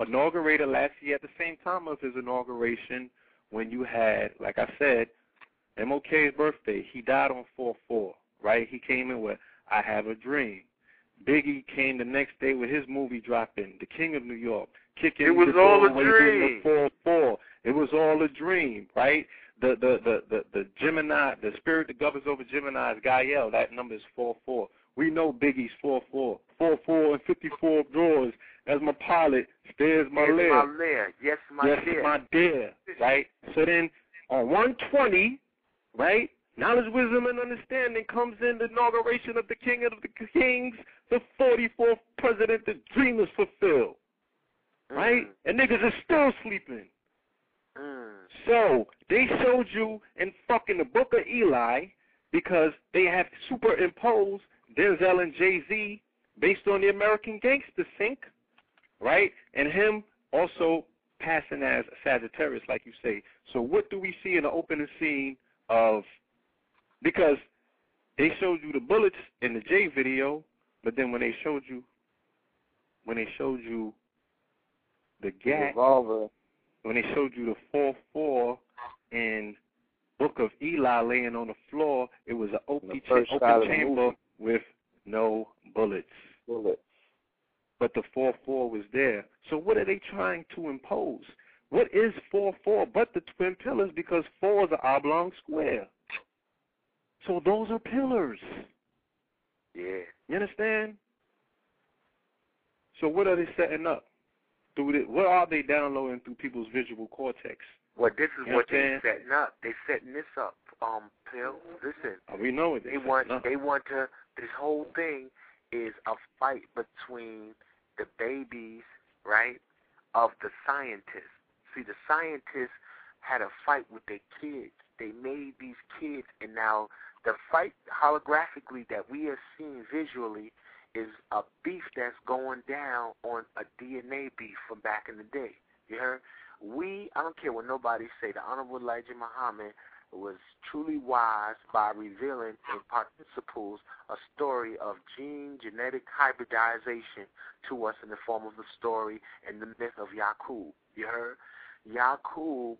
inaugurated last year at the same time of his inauguration when you had, like I said, MLK's birthday. He died on 4-4, right? He came in with I Have a Dream. Biggie came the next day with his movie dropping, The King of New York. Kicking It was the all a dream. 4-4. It was all a dream, right? The the the the, the Gemini, the spirit that governs over Gemini is Gael. That number is 4-4. We know Biggie's 4-4. 4-4 and 54 drawers. As my pilot, stairs my yes, leg. my lair. Yes, my yes, dear. my dear. Right? So then on 120, right? Knowledge, wisdom, and understanding comes in the inauguration of the King of the Kings, the 44th president, the dream is fulfilled. Right? And niggas are still sleeping. Mm. So they showed you in fucking the book of Eli because they have superimposed Denzel and Jay Z based on the American Gangster sync, right? And him also passing as Sagittarius, like you say. So what do we see in the opening scene of because they showed you the bullets in the J video, but then when they showed you when they showed you the gat Revolver. when they showed you the four four in Book of Eli laying on the floor, it was an open, cha- open chamber. With no bullets. Bullet. But the four four was there. So what are they trying to impose? What is four four but the twin pillars? Because four is an oblong square. So those are pillars. Yeah. You understand? So what are they setting up? Through the, what are they downloading through people's visual cortex? Well, this is You what they understand? setting up. They're setting this up. Um, Pill. Listen, Oh, we know it. they want they want to. This whole thing is a fight between the babies, right, of the scientists. See, the scientists had a fight with their kids. They made these kids, and now the fight holographically that we are seeing visually is a beef that's going down on a DNA beef from back in the day. You heard? We, I don't care what nobody say, the Honorable Elijah Muhammad was truly wise by revealing in participles a story of gene genetic hybridization to us in the form of the story and the myth of Yakub. You heard? Yakub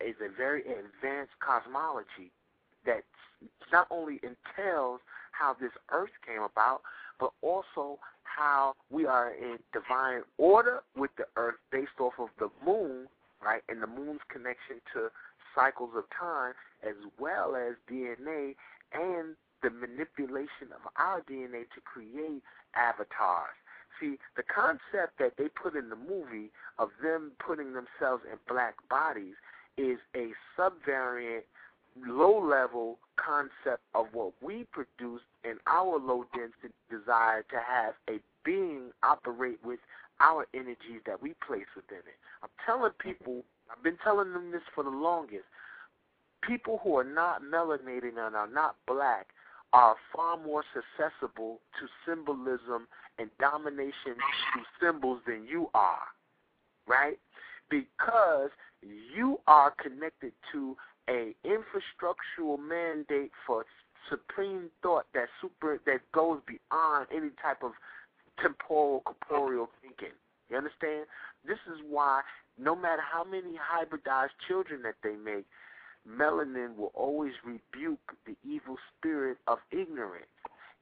is a very advanced cosmology that not only entails how this earth came about, but also how we are in divine order with the earth based off of the moon, right, and the moon's connection to cycles of time, as well as DNA and the manipulation of our DNA to create avatars. See, the concept that they put in the movie of them putting themselves in black bodies is a subvariant, low level concept of what we produce in our low density desire to have a being operate with our energies that we place within it. I'm telling people, I've been telling them this for the longest. People who are not melanated and are not black are far more susceptible to symbolism and domination through symbols than you are, right? Because you are connected to a infrastructural mandate for supreme thought that super that goes beyond any type of temporal corporeal thinking. You understand? This is why no matter how many hybridized children that they make, melanin will always rebuke the evil spirit of ignorance.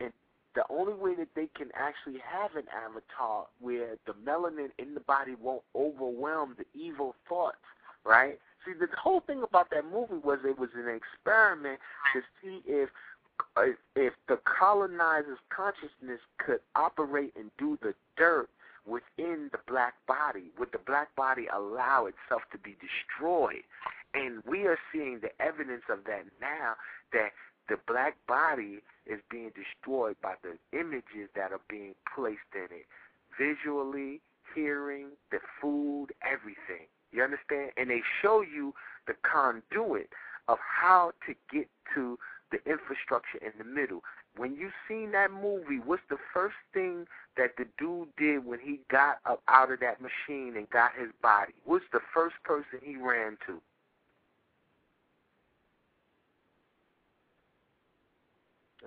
And the only way that they can actually have an avatar where the melanin in the body won't overwhelm the evil thoughts, right? See, the whole thing about that movie was it was an experiment to see if if, if the colonizer's consciousness could operate and do the dirt within the black body, would the black body allow itself to be destroyed? And we are seeing the evidence of that now that the black body is being destroyed by the images that are being placed in it visually, hearing, the food, everything. You understand? And they show you the conduit of how to get to the infrastructure in the middle. When you seen that movie, what's the first thing that the dude did when he got up out of that machine and got his body? What's the first person he ran to?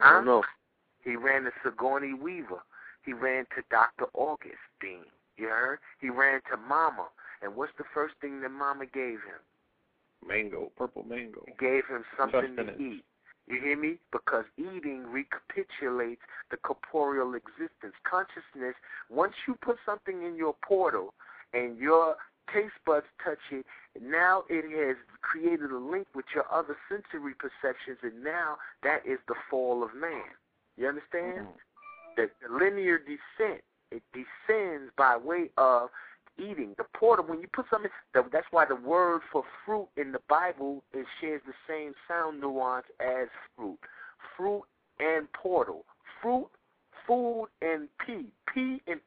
I don't know. He ran to Sigourney Weaver. He ran to Dr. Augustine. You heard? He ran to Mama. And what's the first thing that Mama gave him? Mango, purple mango. Gave him something to eat. You hear me? Because eating recapitulates the corporeal existence. Consciousness, once you put something in your portal and your taste buds touch it, now it has created a link with your other sensory perceptions, and now that is the fall of man. You understand? Mm-hmm. The, the linear descent, it descends by way of eating. The portal, when you put something, that's why the word for fruit in the Bible it shares the same sound nuance as fruit. Fruit and portal. Fruit, food, and P. P and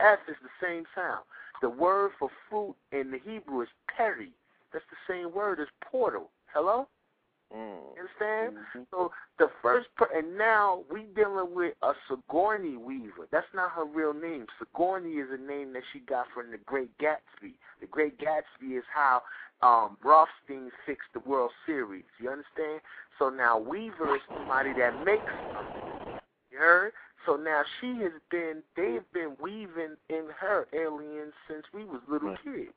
F is the same sound. The word for fruit in the Hebrew is peri. That's the same word as portal. Hello? Mm. You understand? Mhm. So the first, per- and now we dealing with a Sigourney Weaver. That's not her real name. Sigourney is a name that she got from the Great Gatsby. The Great Gatsby is how um, Rothstein fixed the World Series. You understand? So now Weaver is somebody that makes something. You heard? So now she has been, they've been weaving in her aliens since we was little Right. kids.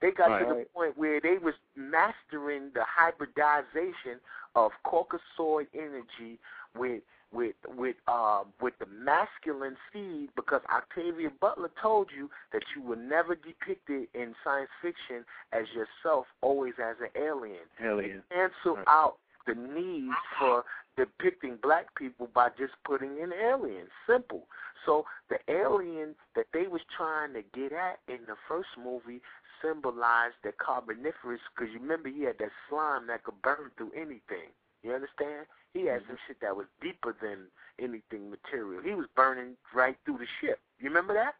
They got to the Right. point where they was mastering the hybridization of Caucasoid energy with with with um with the masculine seed because Octavia Butler told you that you were never depicted in science fiction as yourself, always as an alien. Alien. Cancel Right. out the need for depicting black people by just putting in aliens. Simple. So the alien that they was trying to get at in the first movie symbolized the carboniferous because you remember he had that slime that could burn through anything. You understand? He had some shit that was deeper than anything material. He was burning right through the ship. You remember that?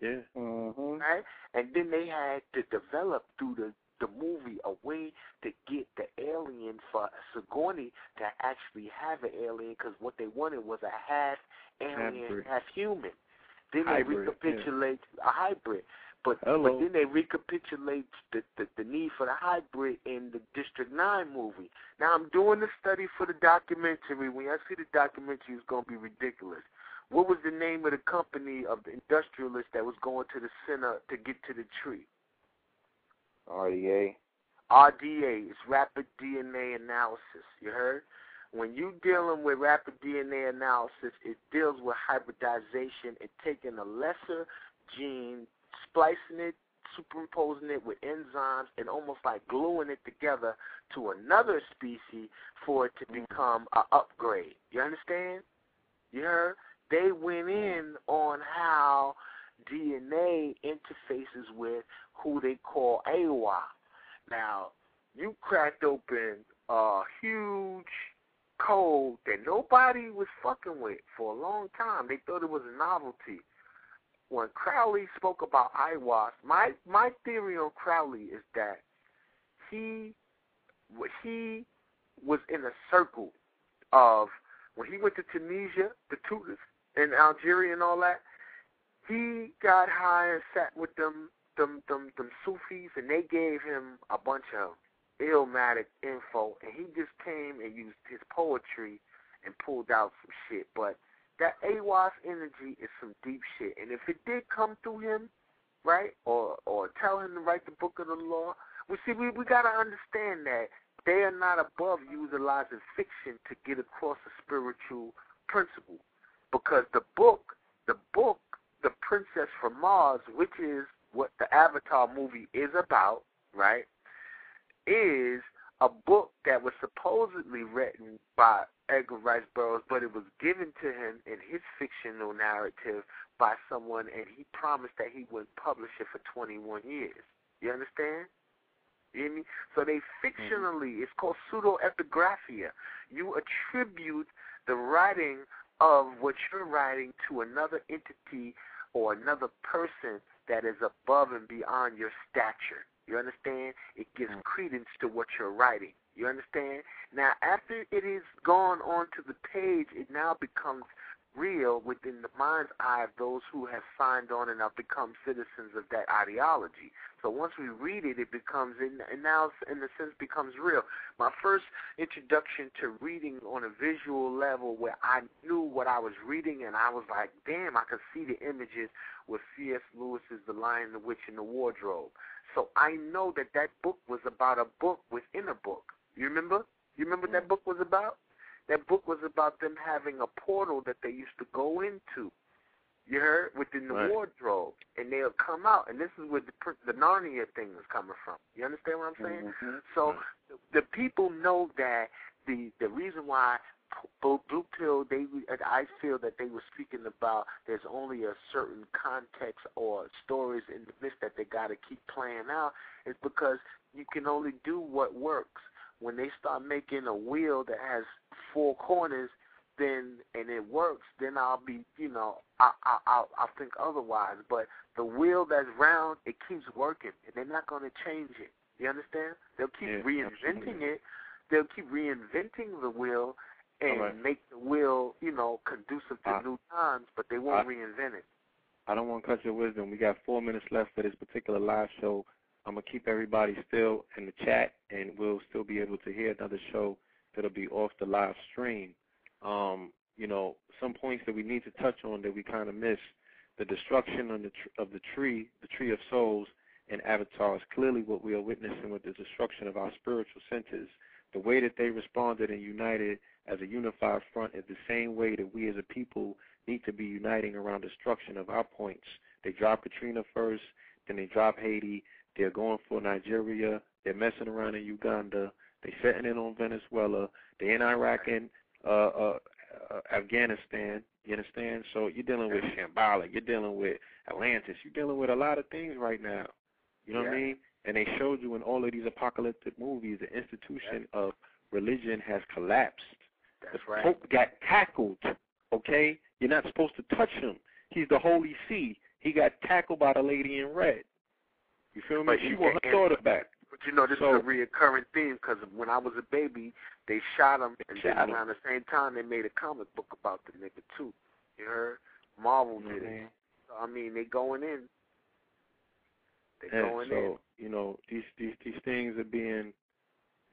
Yeah. Mhm. right? And then they had to develop through the the movie a way to get the alien for Sigourney to actually have an alien because what they wanted was a half alien, Hybrid. half human. Then they Hybrid, recapitulate a hybrid. But Hello. but then they recapitulate the, the the need for the hybrid in the District Nine movie. Now I'm doing the study for the documentary. When I see the documentary, it's gonna be ridiculous. What was the name of the company of the industrialist that was going to the center to get to the tree? RDA. RDA is rapid DNA analysis. You heard? When you dealing with rapid DNA analysis, it deals with hybridization and taking a lesser gene, splicing it, superimposing it with enzymes, and almost like gluing it together to another species for it to become a upgrade. You understand? You heard? They went in on how DNA interfaces with who they call AWA. Now, you cracked open a huge code that nobody was fucking with for a long time. They thought it was a novelty. When Crowley spoke about Aiwass, my my theory on Crowley is that he he was in a circle of when he went to Tunisia, the Tunis, and Algeria and all that. He got high and sat with them them them them Sufis, and they gave him a bunch of illmatic info, and he just came and used his poetry and pulled out some shit. But that Aiwass energy is some deep shit, and if it did come through him, right, or or tell him to write the book of the law, we see we we gotta understand that they are not above utilizing fiction to get across a spiritual principle, because the book, the book, the Princess from Mars, which is what the Avatar movie is about, right? is a book that was supposedly written by Edgar Rice Burroughs, but it was given to him in his fictional narrative by someone, and he promised that he wouldn't publish it for 21 years. You understand? You hear me? So they fictionally, mm-hmm. it's called pseudo-epigraphia. You attribute the writing of what you're writing to another entity or another person that is above and beyond your stature. You understand? It gives mm. credence to what you're writing. You understand? Now, after it is gone onto the page, it now becomes real within the mind's eye of those who have signed on and have become citizens of that ideology. So once we read it, it becomes, in, and now in a sense becomes real. My first introduction to reading on a visual level where I knew what I was reading and I was like, damn, I could see the images with C.S. Lewis's The Lion, the Witch, and the Wardrobe. So I know that that book was about a book within a book. You remember? You remember what that book was about? That book was about them having a portal that they used to go into. You heard within the Right. wardrobe, and they'll come out, and this is where the the Narnia thing is coming from. You understand what I'm saying? Mhm. So the, the people know that the the reason why Blue Blue Pill, they I feel that they were speaking about there's only a certain context or stories in the midst that they got to keep playing out is because you can only do what works. When they start making a wheel that has four corners, then and it works, then I'll be you know I I I'll, I'll think otherwise. But the wheel that's round, it keeps working, and they're not going to change it. You understand? They'll keep Yeah, reinventing absolutely. it. They'll keep reinventing the wheel and Alright. make the wheel, you know, conducive to I- new times, but they won't I- reinvent it. I don't want to cut your wisdom. We got four minutes left for this particular live show. I'm gonna keep everybody still in the chat, and we'll still be able to hear another show that'll be off the live stream. Um, you know, some points that we need to touch on that we kind of missed: the destruction of the tr- of the tree, the tree of souls, and Avatar is clearly what we are witnessing with the destruction of our spiritual centers. The way that they responded and united as a unified front is the same way that we as a people need to be uniting around destruction of our points. They drop Katrina first, then they drop Haiti. They're going for Nigeria. They're messing around in Uganda. They're setting in on Venezuela. They're in Iraq and uh, uh, uh, Afghanistan. You understand? So you're dealing with Shambhala. You're dealing with Atlantis. You're dealing with a lot of things right now. You know what I mean? And they showed you in all of these apocalyptic movies, the institution of religion has collapsed. That's right. Pope got tackled. Okay, you're not supposed to touch him. He's the Holy See. He got tackled by the lady in red. You feel me? But she want her daughter back. But you know, this So- is a reoccurring theme because when I was a baby, they shot him, and Shot then him. around the same time they made a comic book about the nigga too. You heard? Marvel did it. Mhm. So I mean, they going in. They going so in. you know these these these things are being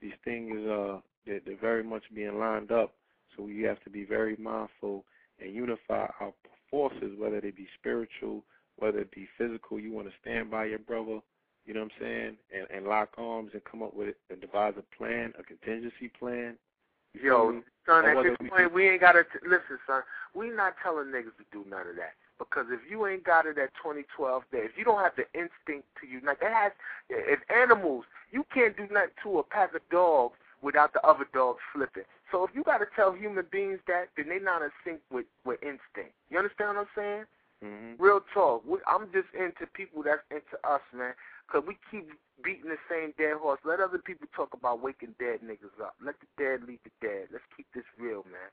these things uh they're, they're very much being lined up. So we have to be very mindful and unify our forces, whether they be spiritual, whether it be physical. You want to stand by your brother, you know what I'm saying, and and lock arms and come up with and devise a plan, a contingency plan. You Yo, son, at this we point, we ain't got to listen, son. We not telling niggas to do none of that because if you ain't got it at 2012, day, if you don't have the instinct to you, unite, that has. If animals, you can't do nothing to a pack of dogs without the other dogs flipping. So if you got to tell human beings that, then they not in sync with with instinct. You understand what I'm saying? hmm Real talk. We, I'm just into people that's into us, man. Cause we keep beating the same dead horse. Let other people talk about waking dead niggas up. Let the dead lead the dead. Let's keep this real, man.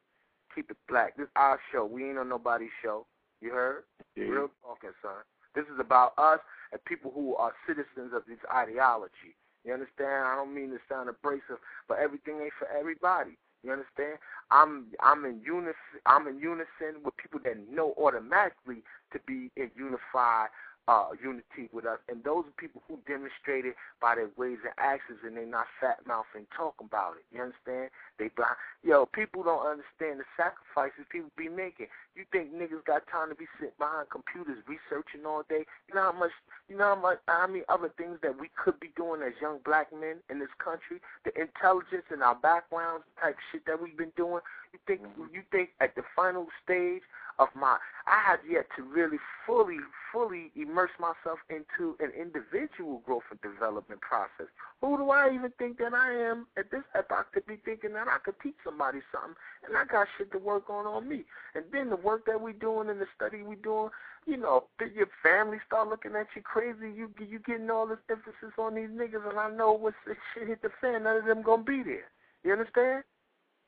Keep it black. This our show. We ain't on nobody's show. You heard? Yeah. Real talking, son. This is about us and people who are citizens of this ideology. You understand? I don't mean to sound abrasive, but everything ain't for everybody. You understand? I'm I'm in unison. I'm in unison with people that know automatically to be in unified uh, unity with us, and those are people who demonstrated by their ways and actions, and they not fat mouthing talk about it. You understand? They behind, yo, people don't understand the sacrifices people be making. You think niggas got time to be sitting behind computers researching all day? You know how much? You know how much? How many other things that we could be doing as young black men in this country? The intelligence and our backgrounds, type shit that we've been doing. You think you think at the final stage of my I have yet to really fully fully immerse myself into an individual growth and development process. Who do I even think that I am at this epoch to be thinking that I could teach somebody something and I got shit to work on on me. And then the work that we doing and the study we doing, you know, your family start looking at you crazy. You you getting all this emphasis on these niggas, and I know this shit hit the fan, none of them gonna be there. You understand?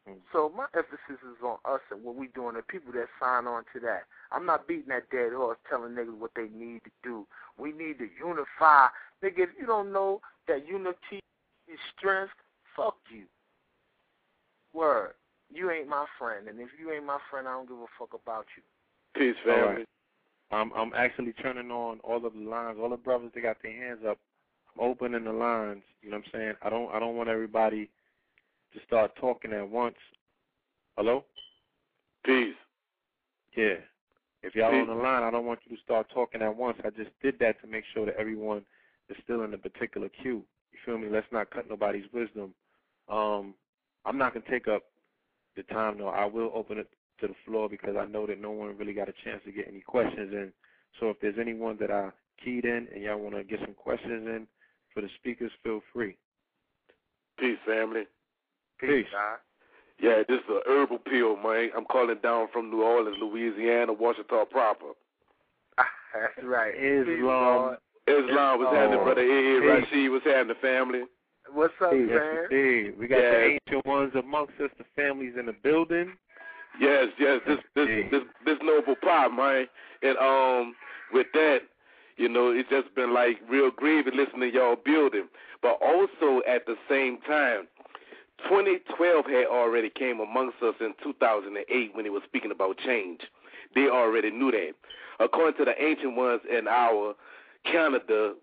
Mm-hmm. So my emphasis is on us and what we doing, the people that sign on to that. I'm not beating that dead horse, telling niggas what they need to do. We need to unify, nigga. If you don't know that unity is strength, fuck you. Word, you ain't my friend, and if you ain't my friend, I don't give a fuck about you. Peace, All family. I'm I'm actually turning on all of the lines. All the brothers that got their hands up, I'm opening the lines. You know what I'm saying? I don't I don't want everybody to start talking at once. Hello? Peace. Yeah. If y'all on the line, I don't want you to start talking at once. I just did that to make sure that everyone is still in a particular queue. You feel me? Let's not cut nobody's wisdom. Um, I'm not gonna take up the time though. I will open it to the floor because I know that no one really got a chance to get any questions in. So if there's anyone that I keyed in and y'all want to get some questions in for the speakers, feel free. Peace, family. Peace. God. Yeah, this is a herbal pill, man. I'm calling down from New Orleans, Louisiana, Washington proper. That's right. Islam. Islam was having Oh. brother Ed Peace. Rashid was having the family. What's up, Yes, man? indeed. We got Yeah. the ancient ones amongst us, the families in the building. Yes, yes, this this Hey. this this noble pop, man. And um with that, you know, it's just been like real gravy listening to y'all building. But also at the same time, 2012 had already came amongst us in 2008 when he was speaking about change. They already knew that. According to the ancient ones in our Canada,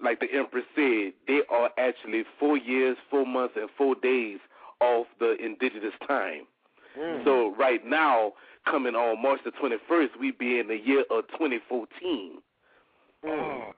like the Empress said, they are actually four years, four months, and four days off the indigenous time. Mm. So right now, coming on March the 21st, we be in the year of 2014. Mm.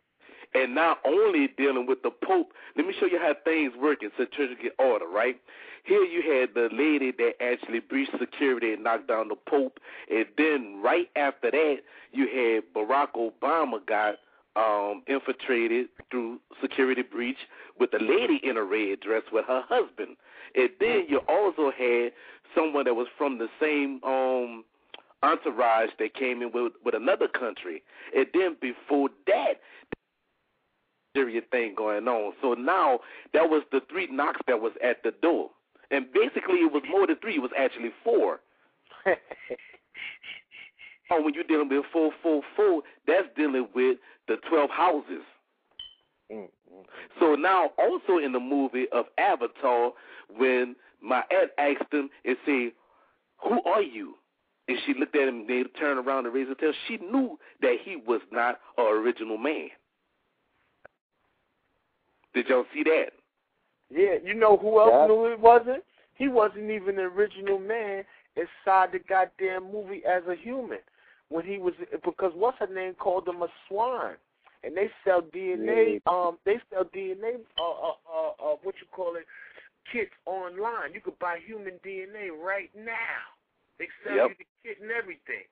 And not only dealing with the Pope, let me show you how things work in certificate order, right? Here you had the lady that actually breached security and knocked down the Pope. And then right after that, you had Barack Obama got um, infiltrated through security breach with a lady in a red dress with her husband. And then you also had someone that was from the same um, entourage that came in with, with another country. And then before that, serious thing going on. So now that was the three knocks that was at the door. And basically it was more than three, it was actually four. oh, when you're dealing with four, four, four, that's dealing with the twelve houses. Mm, So now also in the movie of Avatar, when Mo'at asked him and said, Who are you? And she looked at him and they turned around and raised her tail. She knew that he was not an original man. Did y'all see that? Yeah, you know who else Yeah. knew it wasn't? He wasn't even the original man inside the goddamn movie as a human. When he was because what's her name called him a swine. And they sell DNA um they sell DNA uh uh uh, uh what you call it kits online. You could buy human DNA right now. They sell Yep. you the kit and everything.